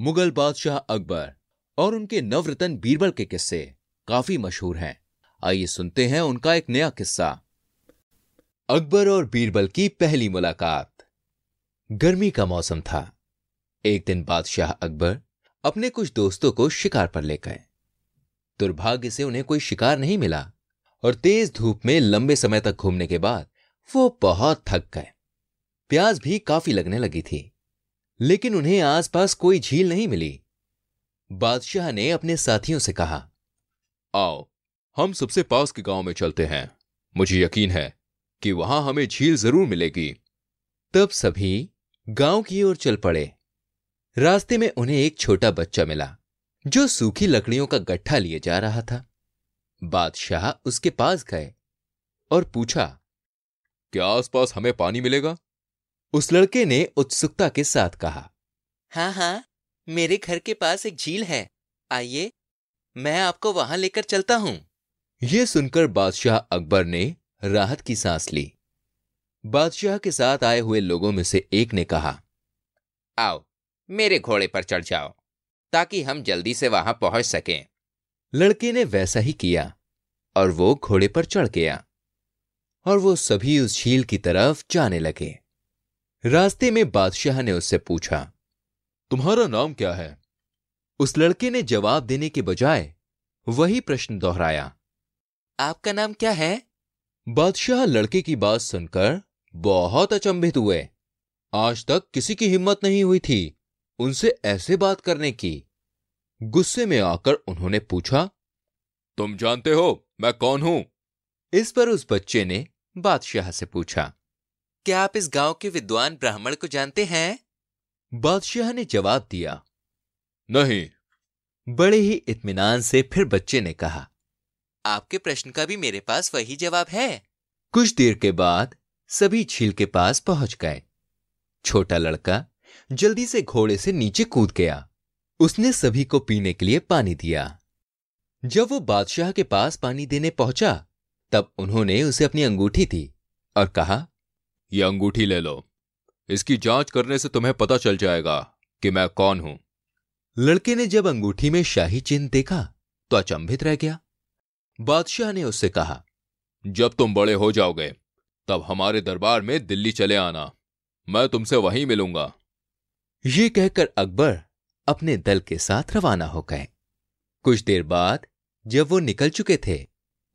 Mughal बादशाह अकबर और उनके नवरतन बीरबल के किस्से काफ़ी मशहूर हैं। आइए सुनते हैं उनका एक नया किस्सा। अकबर और बीरबल की पहली मुलाकात। गर्मी का मौसम था। एक दिन बादशाह अकबर अपने कुछ दोस्तों को शिकार पर ले गए। दुर्भाग्य से उन्हें कोई शिकार नहीं मिला और तेज धूप में लंबे समय तक घूमने के बाद वो बहुत थक गए। प्यास भी काफ़ी लगने लगी थी। लेकिन उन्हें आसपास कोई झील नहीं मिली। बादशाह ने अपने साथियों से कहा, आओ, हम सबसे पास के गाँव में चलते हैं। मुझे यकीन है कि वहाँ हमें झील ज़रूर मिलेगी तब सभी गाँव की ओर चल पड़े। रास्ते में उन्हें एक छोटा बच्चा मिला, जो सूखी लकड़ियों का गट्ठा लिए जा रहा था। बादशाह उसके पास गए और पूछा, क्या आसपास हमें पानी मिलेगा? उस लड़के ने उत्सुकता के साथ कहा हाँ हाँ मेरे घर के पास एक झील है। आइए मैं आपको वहाँ लेकर चलता हूँ। यह सुनकर बादशाह अकबर ने राहत की सांस ली। बादशाह के साथ आए हुए लोगों में से एक ने कहा आओ मेरे घोड़े पर चढ़ जाओ ताकि हम जल्दी से वहाँ पहुँच सकें। लड़के ने वैसा ही किया और वो घोड़े पर चढ़ गया और वो सभी उस झील की तरफ़ जाने लगे। रास्ते में बादशाह ने उससे पूछा तुम्हारा नाम क्या है? उस लड़के ने जवाब देने के बजाय वही प्रश्न दोहराया। आपका नाम क्या है? बादशाह लड़के की बात सुनकर बहुत अचंभित हुए। आज तक किसी की हिम्मत नहीं हुई थी उनसे ऐसे बात करने की। गुस्से में आकर उन्होंने पूछा तुम जानते हो मैं कौन हूँ? इस पर उस बच्चे ने बादशाह से पूछा क्या आप इस गाँव के विद्वान ब्राह्मण को जानते हैं? बादशाह ने जवाब दिया नहीं। बड़े ही इत्मीनान से फिर बच्चे ने कहा आपके प्रश्न का भी मेरे पास वही जवाब है। कुछ देर के बाद सभी झील के पास पहुँच गए। छोटा लड़का जल्दी से घोड़े से नीचे कूद गया। उसने सभी को पीने के लिए पानी दिया। जब वो बादशाह के पास पानी देने पहुँचा तब उन्होंने उसे अपनी अंगूठी दी और कहा यह अंगूठी ले लो। इसकी जाँच करने से तुम्हें पता चल जाएगा कि मैं कौन हूँ। लड़के ने जब अंगूठी में शाही चिन्ह देखा तो अचंभित रह गया। बादशाह ने उससे कहा, जब तुम बड़े हो जाओगे, तब हमारे दरबार में दिल्ली चले आना। मैं तुमसे वहीं मिलूँगा। ये कहकर अकबर अपने दल के साथ रवाना हो गए। कुछ देर बाद जब वो निकल चुके थे,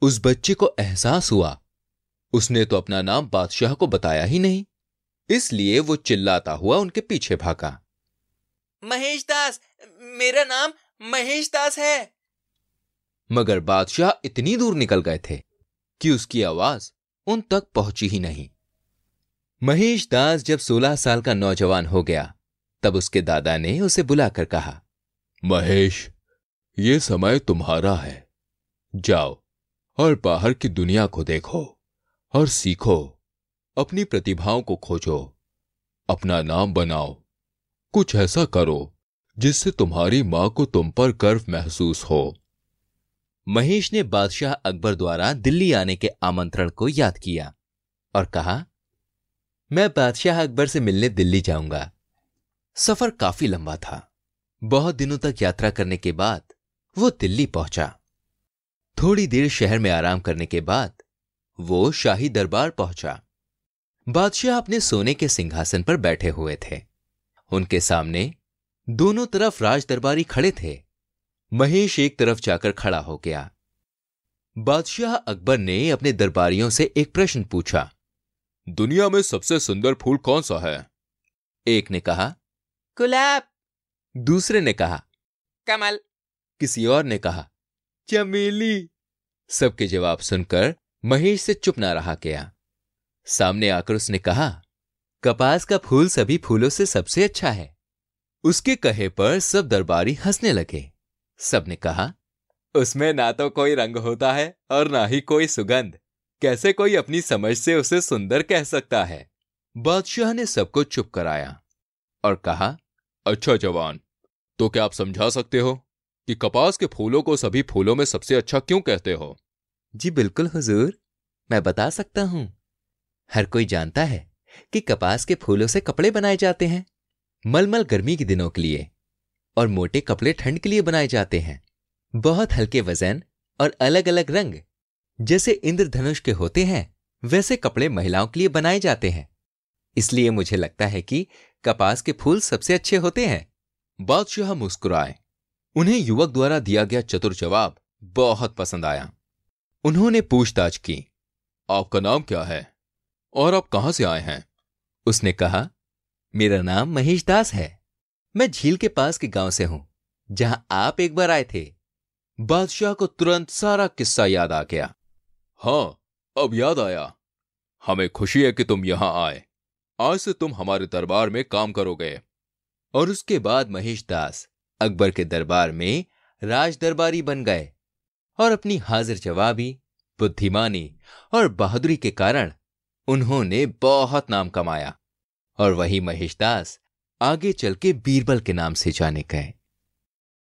उस बच्चे को एहसास हुआ उसने तो अपना नाम बादशाह को बताया ही नहीं। इसलिए वो चिल्लाता हुआ उनके पीछे भागा। महेश दास मेरा नाम महेश दास है। मगर बादशाह इतनी दूर निकल गए थे कि उसकी आवाज़ उन तक पहुँची ही नहीं। महेश दास जब सोलह साल का नौजवान हो गया तब उसके दादा ने उसे बुलाकर कहा महेश ये समय तुम्हारा है। जाओ और बाहर की दुनिया को देखो। और सीखो, अपनी प्रतिभाओं को खोजो, अपना नाम बनाओ, कुछ ऐसा करो जिससे तुम्हारी माँ को तुम पर गर्व महसूस हो। महेश ने बादशाह अकबर द्वारा दिल्ली आने के आमंत्रण को याद किया और कहा, मैं बादशाह अकबर से मिलने दिल्ली जाऊँगा। सफ़र काफ़ी लंबा था। बहुत दिनों तक यात्रा करने के बाद वो दिल्ली पहुँचा। थोड़ी देर शहर में आराम करने के बाद वो शाही दरबार पहुँचा। बादशाह अपने सोने के सिंहासन पर बैठे हुए थे। उनके सामने दोनों तरफ़ राज दरबारी खड़े थे। महेश एक तरफ़ जाकर खड़ा हो गया। बादशाह अकबर ने अपने दरबारियों से एक प्रश्न पूछा दुनिया में सबसे सुंदर फूल कौन सा है? एक ने कहा गुलाब। दूसरे ने कहा कमल। किसी और ने कहा चमेली। सबके जवाब सुनकर महेश से चुप ना रहा गया। सामने आकर उसने कहा, कपास का फूल सभी फूलों से सबसे अच्छा है। उसके कहे पर सब दरबारी हंसने लगे। सबने कहा, उसमें ना तो कोई रंग होता है और ना ही कोई सुगंध। कैसे कोई अपनी समझ से उसे सुंदर कह सकता है? बादशाह ने सबको चुप कराया और कहा अच्छा जवान तो क्या आप समझा सकते हो कि कपास के फूलों को सभी फूलों में सबसे अच्छा क्यों कहते हो? जी बिल्कुल, हुजूर। मैं बता सकता हूँ। हर कोई जानता है कि कपास के फूलों से कपड़े बनाए जाते हैं, मलमल गर्मी के दिनों के लिए, और मोटे कपड़े ठंड के लिए बनाए जाते हैं। बहुत हल्के वज़न और अलग अलग रंग, जैसे इंद्रधनुष के होते हैं, वैसे कपड़े महिलाओं के लिए बनाए जाते हैं। इसलिए मुझे लगता है कि कपास के फूल सबसे अच्छे होते हैं। बादशाह मुस्कुराए। उन्हें युवक द्वारा दिया गया चतुर जवाब बहुत पसंद आया। उन्होंने पूछताछ की। आपका नाम क्या है? और आप कहाँ से आए हैं? उसने कहा मेरा नाम महेश दास है। मैं झील के पास के गाँव से हूँ जहाँ आप एक बार आए थे। बादशाह को तुरंत सारा किस्सा याद आ गया। हाँ अब याद आया। हमें खुशी है कि तुम यहाँ आए। आज से तुम हमारे दरबार में काम करोगे। और उसके बाद महेश दास अकबर के दरबार में राज दरबारी बन गए। और अपनी हाजिर जवाबी बुद्धिमानी और बहादुरी के कारण उन्होंने बहुत नाम कमाया और वही महेश दास आगे चल के बीरबल के नाम से जाने गए।